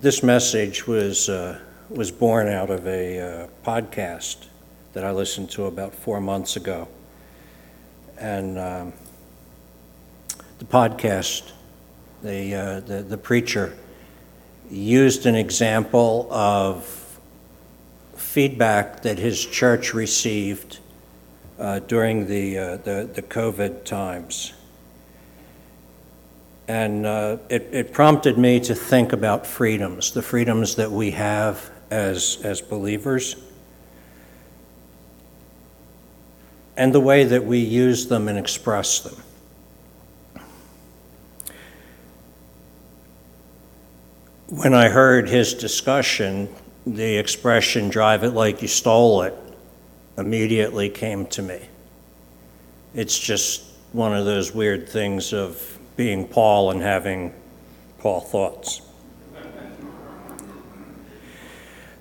this message was, uh, was born out of a uh, podcast that I listened to about four months ago. And um, the podcast, the, uh, the, the preacher used an example of feedback that his church received uh, during the, uh, the, the COVID times. And uh, it, it prompted me to think about freedoms, the freedoms that we have as, as believers, and the way that we use them and express them. When I heard his discussion, the expression, drive it like you stole it, immediately came to me. It's just one of those weird things of being Paul and having Paul thoughts.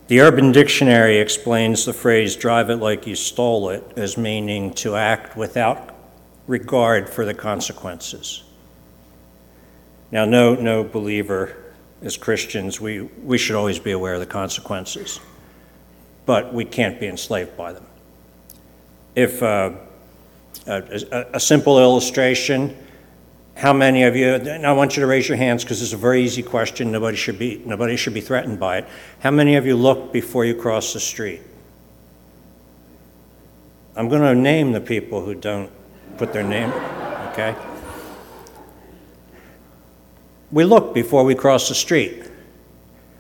The Urban Dictionary explains the phrase drive it like you stole it as meaning to act without regard for the consequences. Now, no, no believer, as Christians, we, we should always be aware of the consequences, but we can't be enslaved by them. If uh, a, a simple illustration, how many of you, and I want you to raise your hands because it's a very easy question. Nobody should be, nobody should be threatened by it. How many of you look before you cross the street? I'm going to name the people who don't put their name, okay? We look before we cross the street.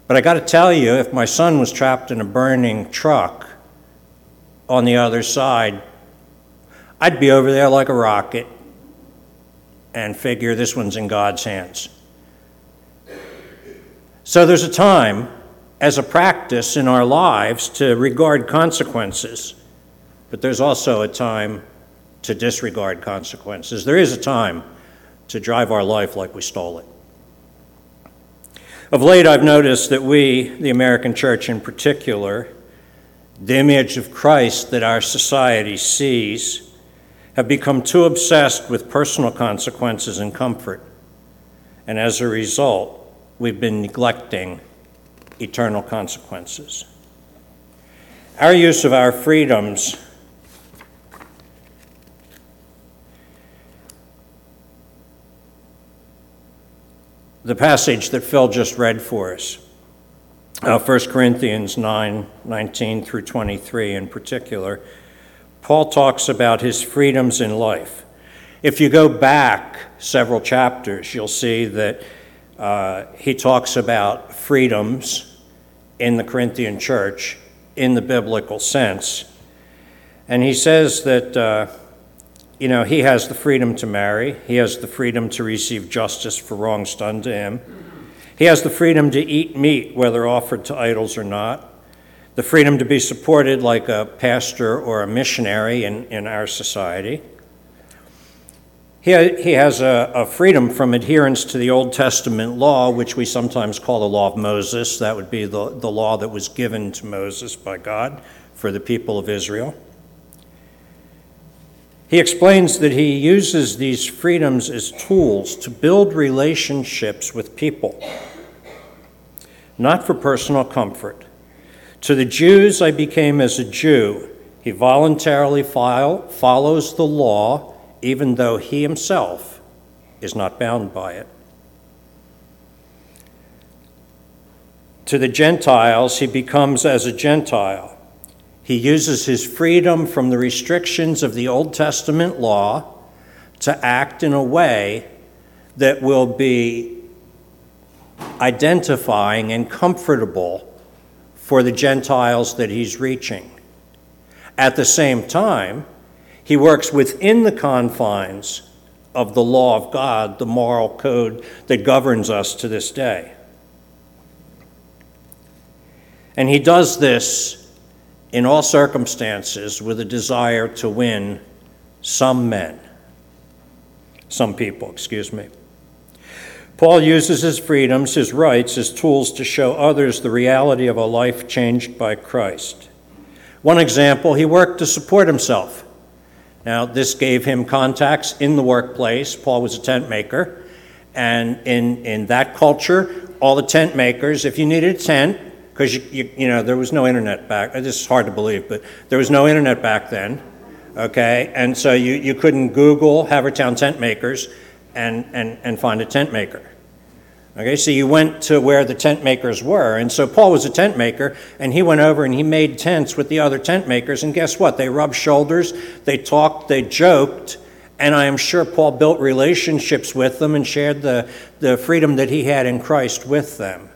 But I got to tell you, if my son was trapped in a burning truck on the other side, I'd be over there like a rocket and figure this one's in God's hands. So there's a time as a practice in our lives to regard consequences, but there's also a time to disregard consequences. There is a time to drive our life like we stole it. Of late, I've noticed that we, the American church in particular, the image of Christ that our society sees, have become too obsessed with personal consequences and comfort. And as a result, we've been neglecting eternal consequences. Our use of our freedoms the passage that Phil just read for us, uh, 1 Corinthians 9 19 through 23 in particular, Paul talks about his freedoms in life. If you go back several chapters, you'll see that uh, he talks about freedoms in the Corinthian church in the biblical sense. And he says that, uh, you know, he has the freedom to marry, he has the freedom to receive justice for wrongs done to him, he has the freedom to eat meat, whether offered to idols or not the freedom to be supported like a pastor or a missionary in, in our society. He, he has a, a freedom from adherence to the Old Testament law, which we sometimes call the law of Moses. That would be the, the law that was given to Moses by God for the people of Israel. He explains that he uses these freedoms as tools to build relationships with people, not for personal comfort to the Jews, I became as a Jew. He voluntarily file, follows the law, even though he himself is not bound by it. To the Gentiles, he becomes as a Gentile. He uses his freedom from the restrictions of the Old Testament law to act in a way that will be identifying and comfortable for the Gentiles that he's reaching. At the same time, he works within the confines of the law of God, the moral code that governs us to this day. And he does this in all circumstances with a desire to win some men, some people, excuse me. Paul uses his freedoms, his rights, as tools to show others the reality of a life changed by Christ. One example, he worked to support himself. Now, this gave him contacts in the workplace. Paul was a tent maker, and in, in that culture, all the tent makers, if you needed a tent, because you, you, you know there was no internet back. Uh, this is hard to believe, but there was no internet back then. Okay, and so you, you couldn't Google Havertown tent makers and, and, and find a tent maker. Okay, so you went to where the tent makers were. And so Paul was a tent maker, and he went over and he made tents with the other tent makers. And guess what? They rubbed shoulders, they talked, they joked, and I am sure Paul built relationships with them and shared the, the freedom that he had in Christ with them.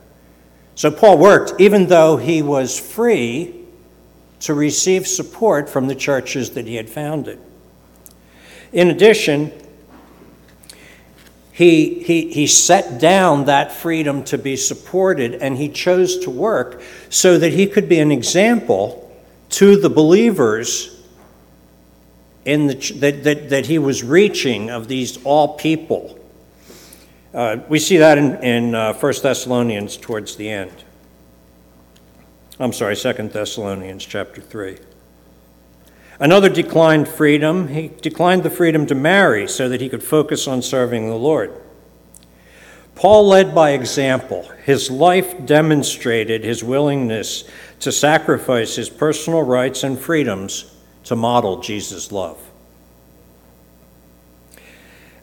So Paul worked, even though he was free to receive support from the churches that he had founded. In addition, he, he, he set down that freedom to be supported and he chose to work so that he could be an example to the believers in the, that, that, that he was reaching of these all people. Uh, we see that in, in uh, 1 Thessalonians towards the end. I'm sorry, 2 Thessalonians chapter 3. Another declined freedom. He declined the freedom to marry so that he could focus on serving the Lord. Paul led by example. His life demonstrated his willingness to sacrifice his personal rights and freedoms to model Jesus' love.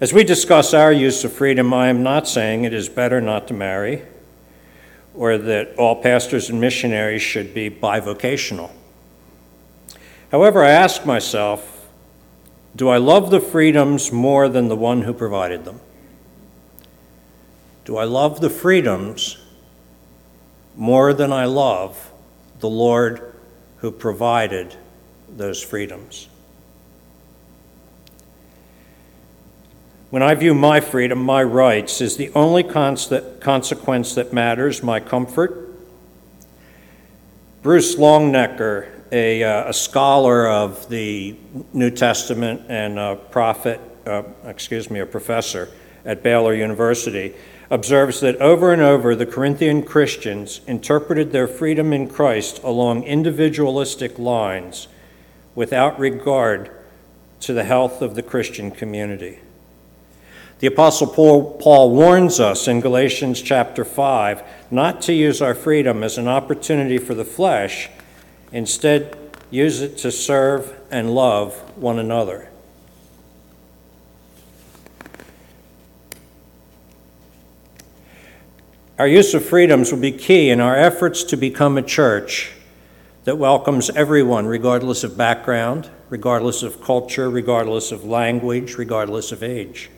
As we discuss our use of freedom, I am not saying it is better not to marry or that all pastors and missionaries should be bivocational. However, I ask myself do I love the freedoms more than the one who provided them? Do I love the freedoms more than I love the Lord who provided those freedoms? When I view my freedom, my rights, as the only consequence that matters, my comfort, Bruce Longenecker a, uh, a scholar of the New Testament and a prophet, uh, excuse me, a professor at Baylor University, observes that over and over the Corinthian Christians interpreted their freedom in Christ along individualistic lines without regard to the health of the Christian community. The Apostle Paul, Paul, warns us in Galatians chapter 5 not to use our freedom as an opportunity for the flesh Instead, use it to serve and love one another. Our use of freedoms will be key in our efforts to become a church that welcomes everyone, regardless of background, regardless of culture, regardless of language, regardless of age.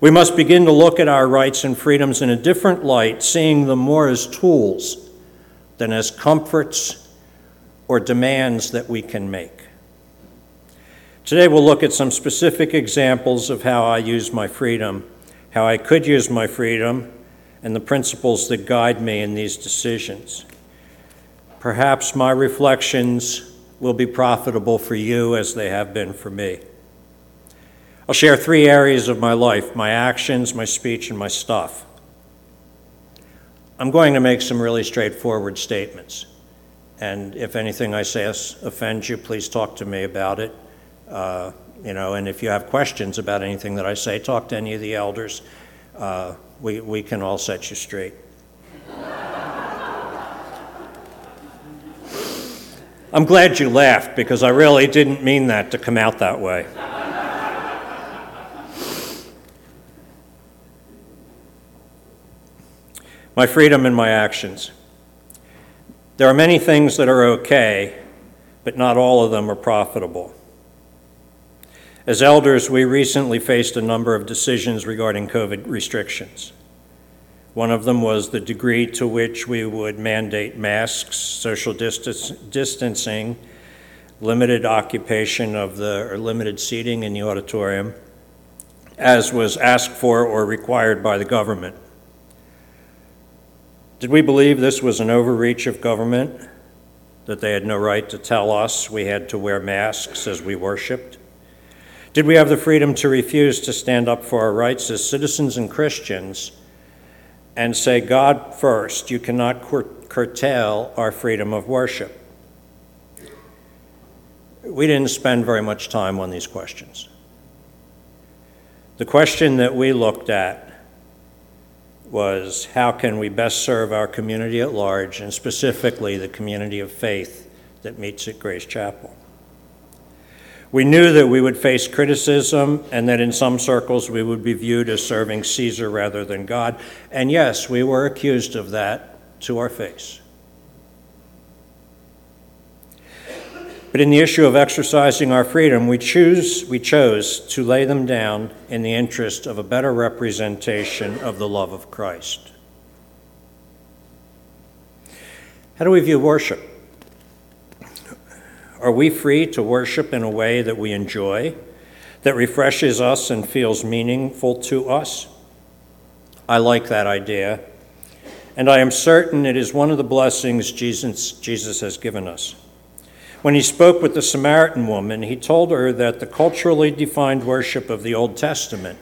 We must begin to look at our rights and freedoms in a different light, seeing them more as tools than as comforts or demands that we can make. Today, we'll look at some specific examples of how I use my freedom, how I could use my freedom, and the principles that guide me in these decisions. Perhaps my reflections will be profitable for you as they have been for me. I'll share three areas of my life my actions, my speech, and my stuff. I'm going to make some really straightforward statements. And if anything I say offends you, please talk to me about it. Uh, you know, and if you have questions about anything that I say, talk to any of the elders. Uh, we, we can all set you straight. I'm glad you laughed because I really didn't mean that to come out that way. my freedom and my actions. There are many things that are okay, but not all of them are profitable. As elders, we recently faced a number of decisions regarding COVID restrictions. One of them was the degree to which we would mandate masks, social distance, distancing, limited occupation of the, or limited seating in the auditorium, as was asked for or required by the government. Did we believe this was an overreach of government? That they had no right to tell us we had to wear masks as we worshiped? Did we have the freedom to refuse to stand up for our rights as citizens and Christians and say, God first, you cannot curtail our freedom of worship? We didn't spend very much time on these questions. The question that we looked at was how can we best serve our community at large, and specifically the community of faith that meets at Grace Chapel. We knew that we would face criticism and that in some circles we would be viewed as serving Caesar rather than God. And yes, we were accused of that to our face. But in the issue of exercising our freedom, we, choose, we chose to lay them down in the interest of a better representation of the love of Christ. How do we view worship? Are we free to worship in a way that we enjoy, that refreshes us and feels meaningful to us? I like that idea, and I am certain it is one of the blessings Jesus, Jesus has given us. When he spoke with the Samaritan woman, he told her that the culturally defined worship of the Old Testament,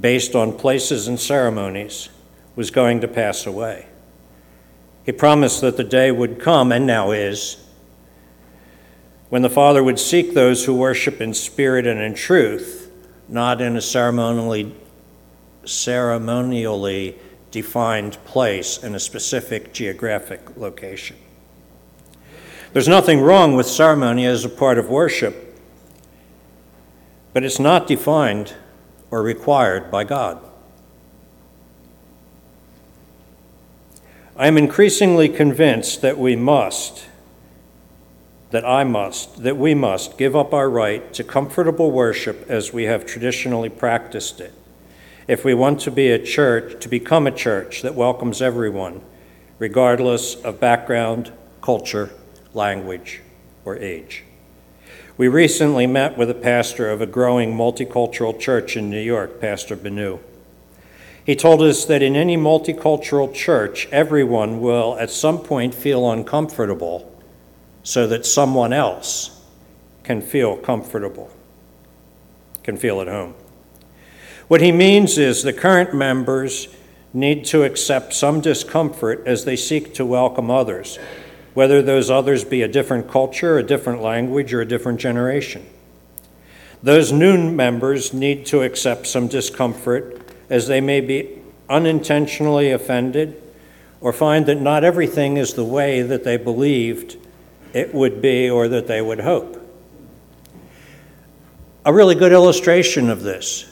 based on places and ceremonies, was going to pass away. He promised that the day would come, and now is, when the Father would seek those who worship in spirit and in truth, not in a ceremonially, ceremonially defined place in a specific geographic location. There's nothing wrong with ceremony as a part of worship, but it's not defined or required by God. I am increasingly convinced that we must, that I must, that we must give up our right to comfortable worship as we have traditionally practiced it. If we want to be a church, to become a church that welcomes everyone, regardless of background, culture, language, or age. We recently met with a pastor of a growing multicultural church in New York, Pastor Benu. He told us that in any multicultural church, everyone will at some point feel uncomfortable so that someone else can feel comfortable, can feel at home. What he means is the current members need to accept some discomfort as they seek to welcome others whether those others be a different culture, a different language, or a different generation. Those new members need to accept some discomfort as they may be unintentionally offended or find that not everything is the way that they believed it would be or that they would hope. A really good illustration of this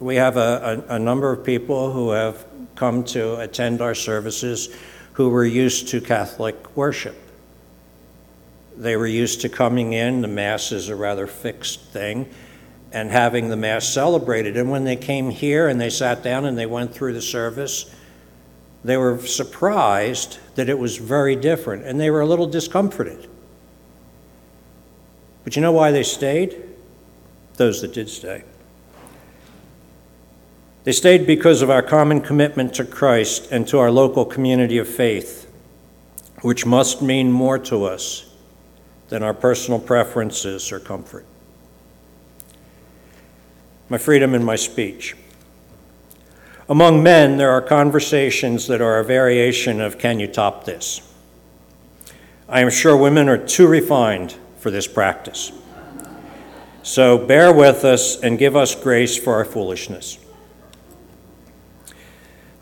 we have a, a, a number of people who have come to attend our services who were used to Catholic worship. They were used to coming in, the Mass is a rather fixed thing, and having the Mass celebrated. And when they came here and they sat down and they went through the service, they were surprised that it was very different, and they were a little discomforted. But you know why they stayed? Those that did stay. They stayed because of our common commitment to Christ and to our local community of faith, which must mean more to us than our personal preferences or comfort. My freedom in my speech. Among men, there are conversations that are a variation of can you top this? I am sure women are too refined for this practice. So bear with us and give us grace for our foolishness.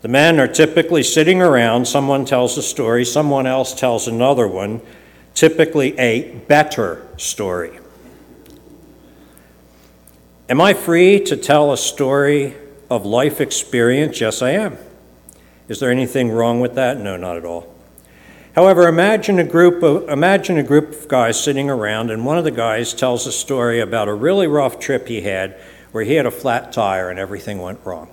The men are typically sitting around, someone tells a story, someone else tells another one, typically a better story. Am I free to tell a story of life experience? Yes, I am. Is there anything wrong with that? No, not at all. However, imagine a group of imagine a group of guys sitting around and one of the guys tells a story about a really rough trip he had where he had a flat tire and everything went wrong.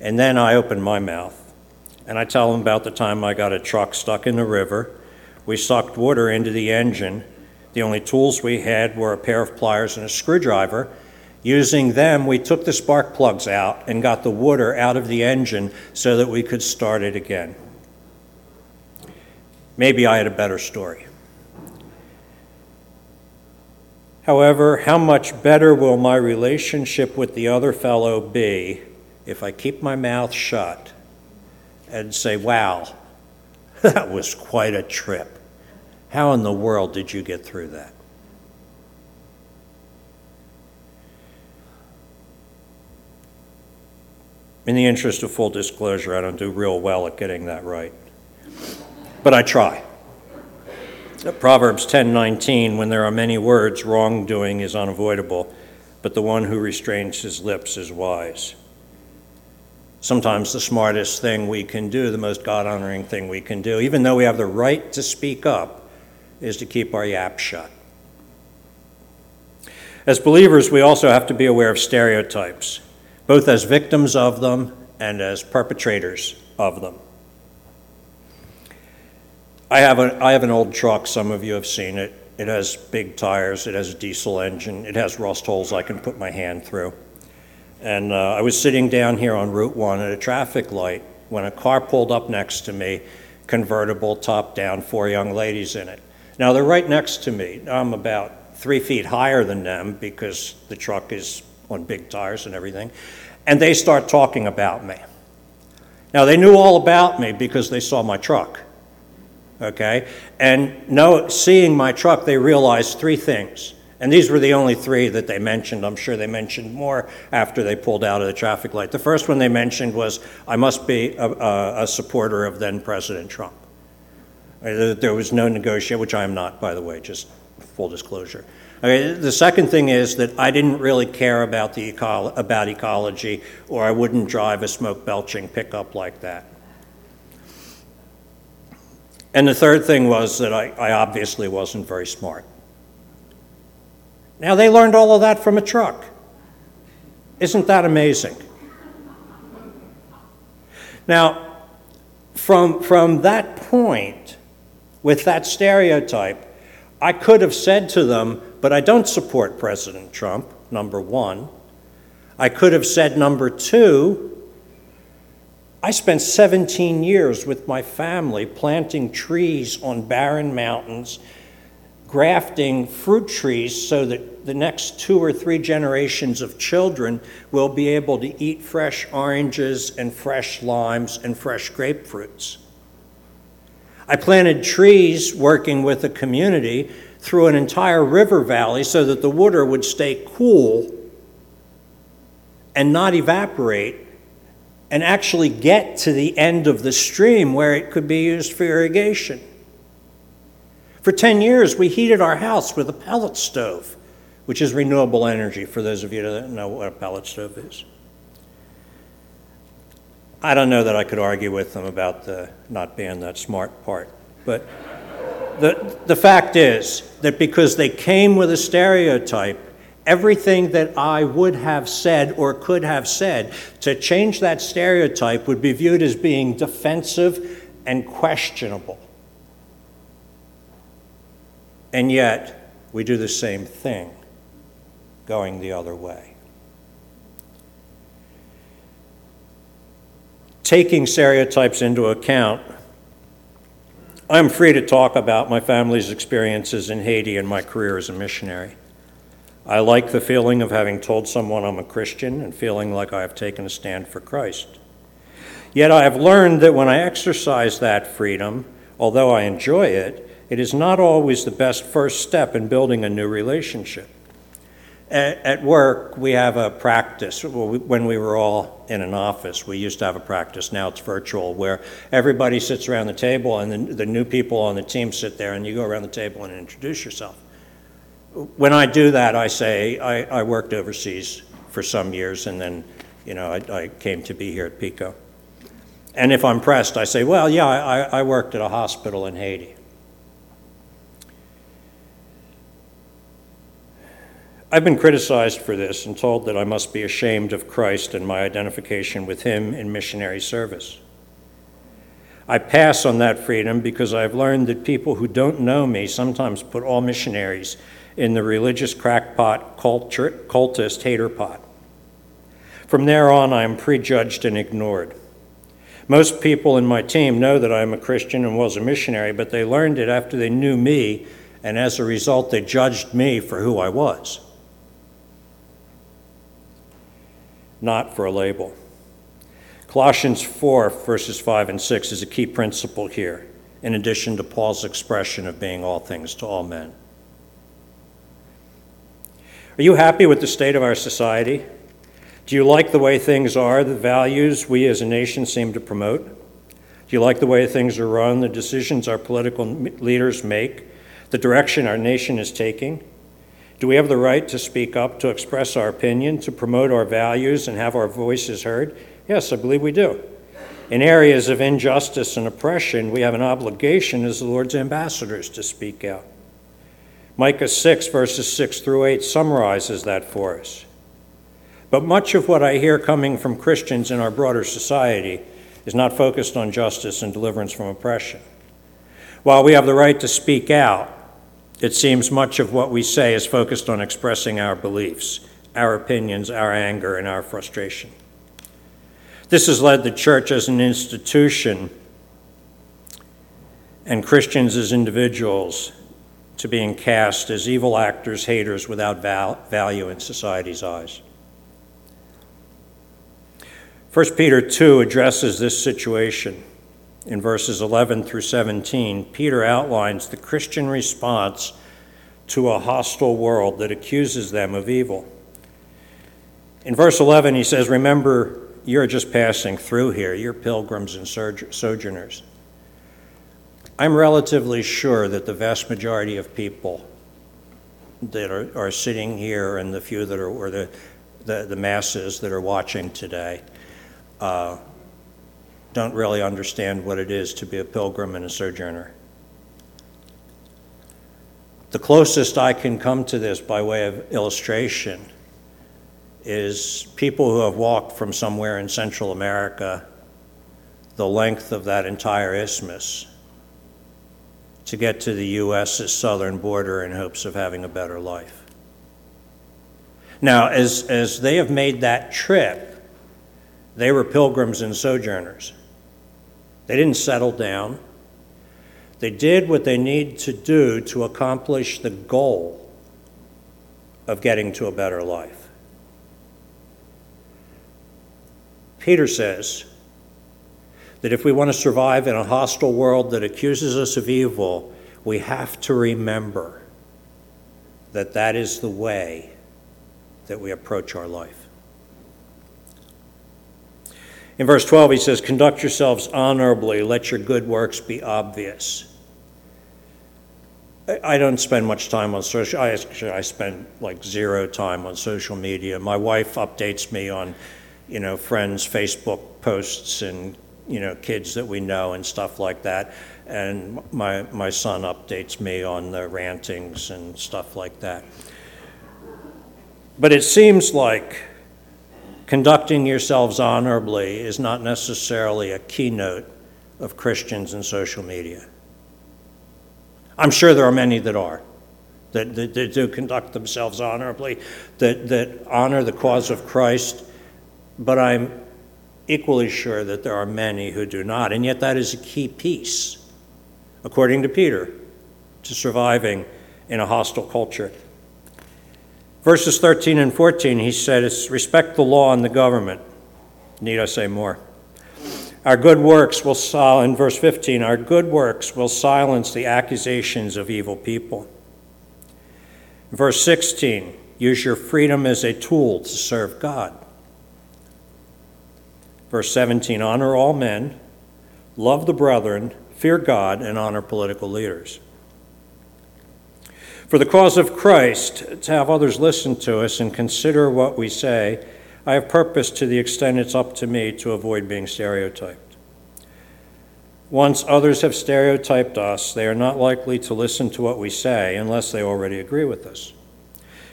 And then I open my mouth and I tell them about the time I got a truck stuck in the river. We sucked water into the engine. The only tools we had were a pair of pliers and a screwdriver. Using them, we took the spark plugs out and got the water out of the engine so that we could start it again. Maybe I had a better story. However, how much better will my relationship with the other fellow be if I keep my mouth shut and say, wow, that was quite a trip. How in the world did you get through that? In the interest of full disclosure, I don't do real well at getting that right. But I try. Proverbs 10:19 when there are many words wrongdoing is unavoidable but the one who restrains his lips is wise. Sometimes the smartest thing we can do, the most God honoring thing we can do, even though we have the right to speak up, is to keep our yap shut. As believers, we also have to be aware of stereotypes, both as victims of them and as perpetrators of them. I have, a, I have an old truck, some of you have seen it. It has big tires, it has a diesel engine, it has rust holes I can put my hand through. And uh, I was sitting down here on Route 1 at a traffic light when a car pulled up next to me, convertible, top down, four young ladies in it. Now they're right next to me. I'm about three feet higher than them because the truck is on big tires and everything. And they start talking about me. Now they knew all about me because they saw my truck okay? And no, seeing my truck, they realized three things. And these were the only three that they mentioned. I'm sure they mentioned more after they pulled out of the traffic light. The first one they mentioned was, I must be a, a, a supporter of then President Trump. Uh, there was no negotiation, which I am not, by the way, just full disclosure. Okay, the second thing is that I didn't really care about, the eco- about ecology, or I wouldn't drive a smoke belching pickup like that. And the third thing was that I, I obviously wasn't very smart. Now, they learned all of that from a truck. Isn't that amazing? Now, from, from that point, with that stereotype, I could have said to them, but I don't support President Trump, number one. I could have said, number two, I spent 17 years with my family planting trees on barren mountains, grafting fruit trees so that the next two or three generations of children will be able to eat fresh oranges and fresh limes and fresh grapefruits. I planted trees working with the community through an entire river valley so that the water would stay cool and not evaporate and actually get to the end of the stream where it could be used for irrigation. For 10 years, we heated our house with a pellet stove, which is renewable energy, for those of you that know what a pellet stove is. I don't know that I could argue with them about the not being that smart part, but the, the fact is that because they came with a stereotype, everything that I would have said or could have said to change that stereotype would be viewed as being defensive and questionable. And yet, we do the same thing, going the other way. Taking stereotypes into account, I'm free to talk about my family's experiences in Haiti and my career as a missionary. I like the feeling of having told someone I'm a Christian and feeling like I have taken a stand for Christ. Yet I have learned that when I exercise that freedom, although I enjoy it, it is not always the best first step in building a new relationship. At, work, we have a practice. When we were all in an office, we used to have a practice. Now it's virtual, where everybody sits around the table and the, the new people on the team sit there, and you go around the table and introduce yourself when I do that, I say I, I, worked overseas for some years, and then, you know, I, I, came to be here at PICO. And if I'm pressed, I say, well, yeah, I, I worked at a hospital in Haiti. I've been criticized for this and told that I must be ashamed of Christ and my identification with Him in missionary service. I pass on that freedom because I've learned that people who don't know me sometimes put all missionaries in the religious crackpot, culture, cultist hater pot. From there on, I am prejudged and ignored. Most people in my team know that I am a Christian and was a missionary, but they learned it after they knew me, and as a result, they judged me for who I was, not for a label. Colossians 4, verses 5 and 6 is a key principle here, in addition to Paul's expression of being all things to all men. Are you happy with the state of our society? Do you like the way things are, the values we as a nation seem to promote? Do you like the way things are run, the decisions our political leaders make, the direction our nation is taking? Do we have the right to speak up, to express our opinion, to promote our values, and have our voices heard? Yes, I believe we do. In areas of injustice and oppression, we have an obligation as the Lord's ambassadors to speak out. Micah 6, verses 6 through 8, summarizes that for us. But much of what I hear coming from Christians in our broader society is not focused on justice and deliverance from oppression. While we have the right to speak out, it seems much of what we say is focused on expressing our beliefs, our opinions, our anger, and our frustration. This has led the church as an institution and Christians as individuals to being cast as evil actors, haters without val- value in society's eyes. 1 Peter 2 addresses this situation. In verses 11 through 17, Peter outlines the Christian response to a hostile world that accuses them of evil. In verse 11, he says, Remember, you're just passing through here, you're pilgrims and sojourners. I'm relatively sure that the vast majority of people that are, are sitting here and the few that are, or the, the, the masses that are watching today, uh, don't really understand what it is to be a pilgrim and a sojourner. The closest I can come to this by way of illustration is people who have walked from somewhere in Central America the length of that entire isthmus to get to the U.S.'s southern border in hopes of having a better life. Now, as, as they have made that trip, they were pilgrims and sojourners. They didn't settle down. They did what they need to do to accomplish the goal of getting to a better life. Peter says that if we want to survive in a hostile world that accuses us of evil, we have to remember that that is the way that we approach our life. In verse 12, he says, Conduct yourselves honorably, let your good works be obvious. I don't spend much time on social. I actually I spend like zero time on social media. My wife updates me on, you know, friends' Facebook posts and you know kids that we know and stuff like that. And my my son updates me on the rantings and stuff like that. But it seems like conducting yourselves honorably is not necessarily a keynote of Christians in social media. I'm sure there are many that are, that, that, that, do conduct themselves honorably, that, that honor the cause of Christ, but I'm equally sure that there are many who do not. And yet, that is a key piece, according to Peter, to surviving in a hostile culture. Verses 13 and 14, he says, Respect the law and the government. Need I say more? Our good works will, in verse 15, our good works will silence the accusations of evil people. Verse 16, use your freedom as a tool to serve God. Verse 17, honor all men, love the brethren, fear God, and honor political leaders. For the cause of Christ, to have others listen to us and consider what we say, I have purposed to the extent it's up to me to avoid being stereotyped. Once others have stereotyped us, they are not likely to listen to what we say unless they already agree with us.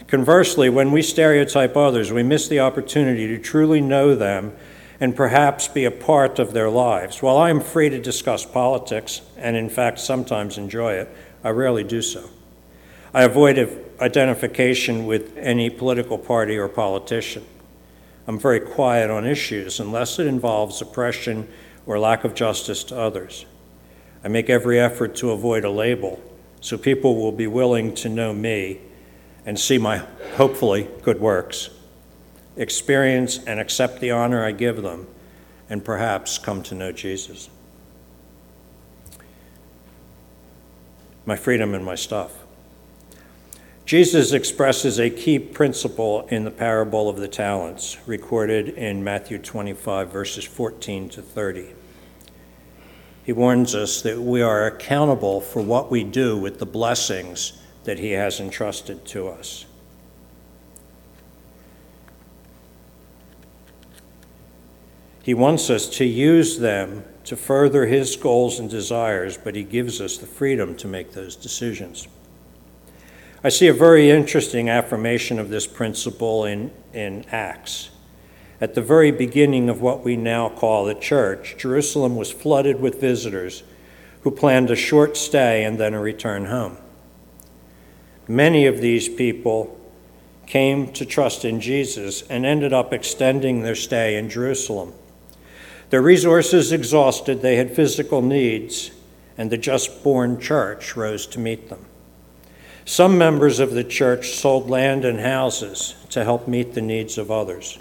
Conversely, when we stereotype others, we miss the opportunity to truly know them and perhaps be a part of their lives. While I am free to discuss politics, and in fact sometimes enjoy it, I rarely do so. I avoid identification with any political party or politician. I'm very quiet on issues unless it involves oppression or lack of justice to others. I make every effort to avoid a label so people will be willing to know me and see my hopefully good works, experience and accept the honor I give them, and perhaps come to know Jesus. My freedom and my stuff. Jesus expresses a key principle in the parable of the talents, recorded in Matthew 25, verses 14 to 30. He warns us that we are accountable for what we do with the blessings that He has entrusted to us. He wants us to use them to further His goals and desires, but He gives us the freedom to make those decisions. I see a very interesting affirmation of this principle in, in Acts. At the very beginning of what we now call the church, Jerusalem was flooded with visitors who planned a short stay and then a return home. Many of these people came to trust in Jesus and ended up extending their stay in Jerusalem. Their resources exhausted, they had physical needs, and the just born church rose to meet them. Some members of the church sold land and houses to help meet the needs of others.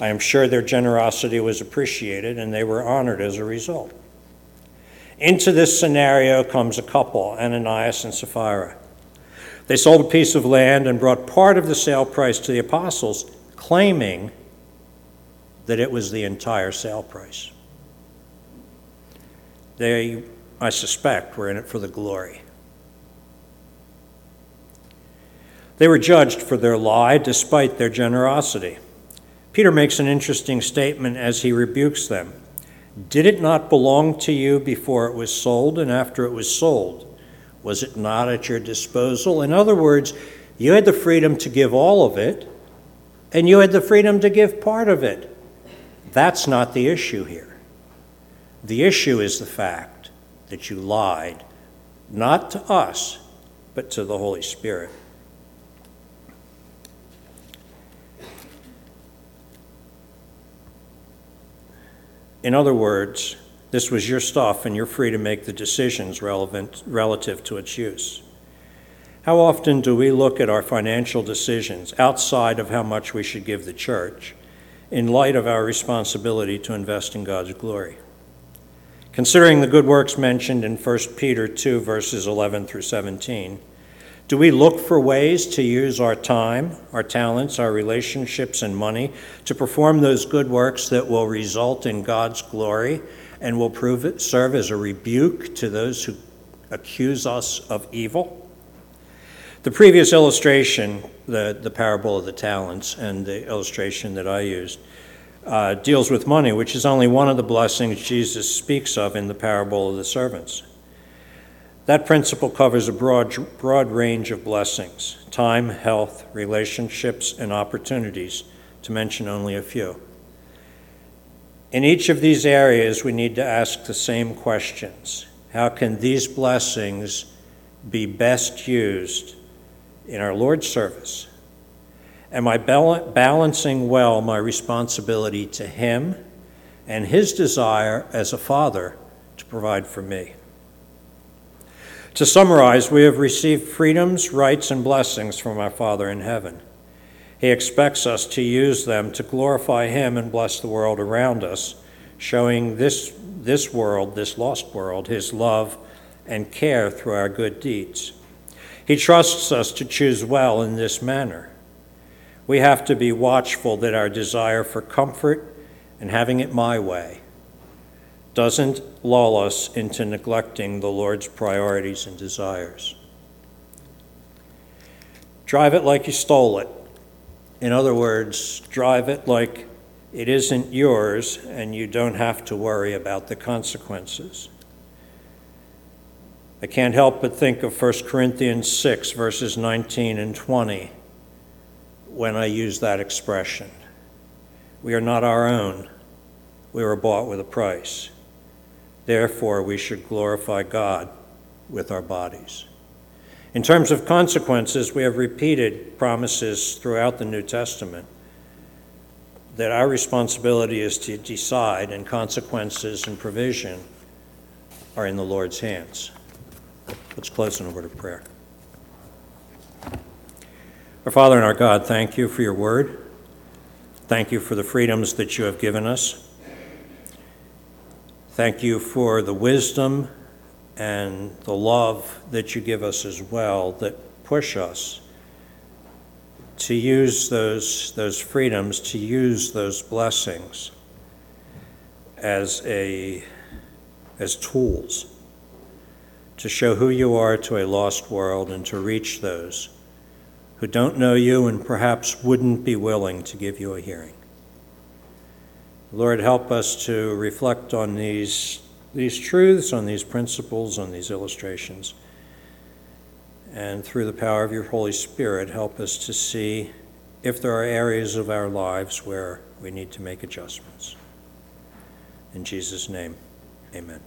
I am sure their generosity was appreciated and they were honored as a result. Into this scenario comes a couple, Ananias and Sapphira. They sold a piece of land and brought part of the sale price to the apostles, claiming that it was the entire sale price. They, I suspect, were in it for the glory. They were judged for their lie despite their generosity. Peter makes an interesting statement as he rebukes them. Did it not belong to you before it was sold and after it was sold? Was it not at your disposal? In other words, you had the freedom to give all of it, and you had the freedom to give part of it. That's not the issue here. The issue is the fact that you lied, not to us, but to the Holy Spirit. In other words, this was your stuff and you're free to make the decisions relevant relative to its use. How often do we look at our financial decisions outside of how much we should give the church in light of our responsibility to invest in God's glory. Considering the good works mentioned in 1 Peter 2, verses 11 through 17, do we look for ways to use our time, our talents, our relationships, and money to perform those good works that will result in God's glory and will prove it, serve as a rebuke to those who accuse us of evil? The previous illustration, the, the parable of the talents, and the illustration that I used, uh, deals with money, which is only one of the blessings Jesus speaks of in the parable of the servants. That principle covers a broad, broad range of blessings time, health, relationships, and opportunities, to mention only a few. In each of these areas, we need to ask the same questions How can these blessings be best used in our Lord's service? Am I balancing well my responsibility to Him and His desire as a father to provide for me? To summarize, we have received freedoms, rights, and blessings from our Father in heaven. He expects us to use them to glorify Him and bless the world around us, showing this, this world, this lost world, His love and care through our good deeds. He trusts us to choose well in this manner. We have to be watchful that our desire for comfort and having it my way doesn't lull us into neglecting the Lord's priorities and desires. Drive it like you stole it. In other words, drive it like it isn't yours and you don't have to worry about the consequences. I can't help but think of 1 Corinthians 6, verses 19 and 20, when I use that expression. We are not our own, we were bought with a price. Therefore, we should glorify God with our bodies. In terms of consequences, we have repeated promises throughout the New Testament that our responsibility is to decide, and consequences and provision are in the Lord's hands. Let's close in a word of prayer. Our Father and our God, thank you for your word. Thank you for the freedoms that you have given us. Thank you for the wisdom and the love that you give us as well that push us to use those, those freedoms, to use those blessings as a, as tools to show who you are to a lost world and to reach those who don't know you and perhaps wouldn't be willing to give you a hearing. Lord, help us to reflect on these, these truths, on these principles, on these illustrations. And through the power of your Holy Spirit, help us to see if there are areas of our lives where we need to make adjustments. In Jesus' name, amen.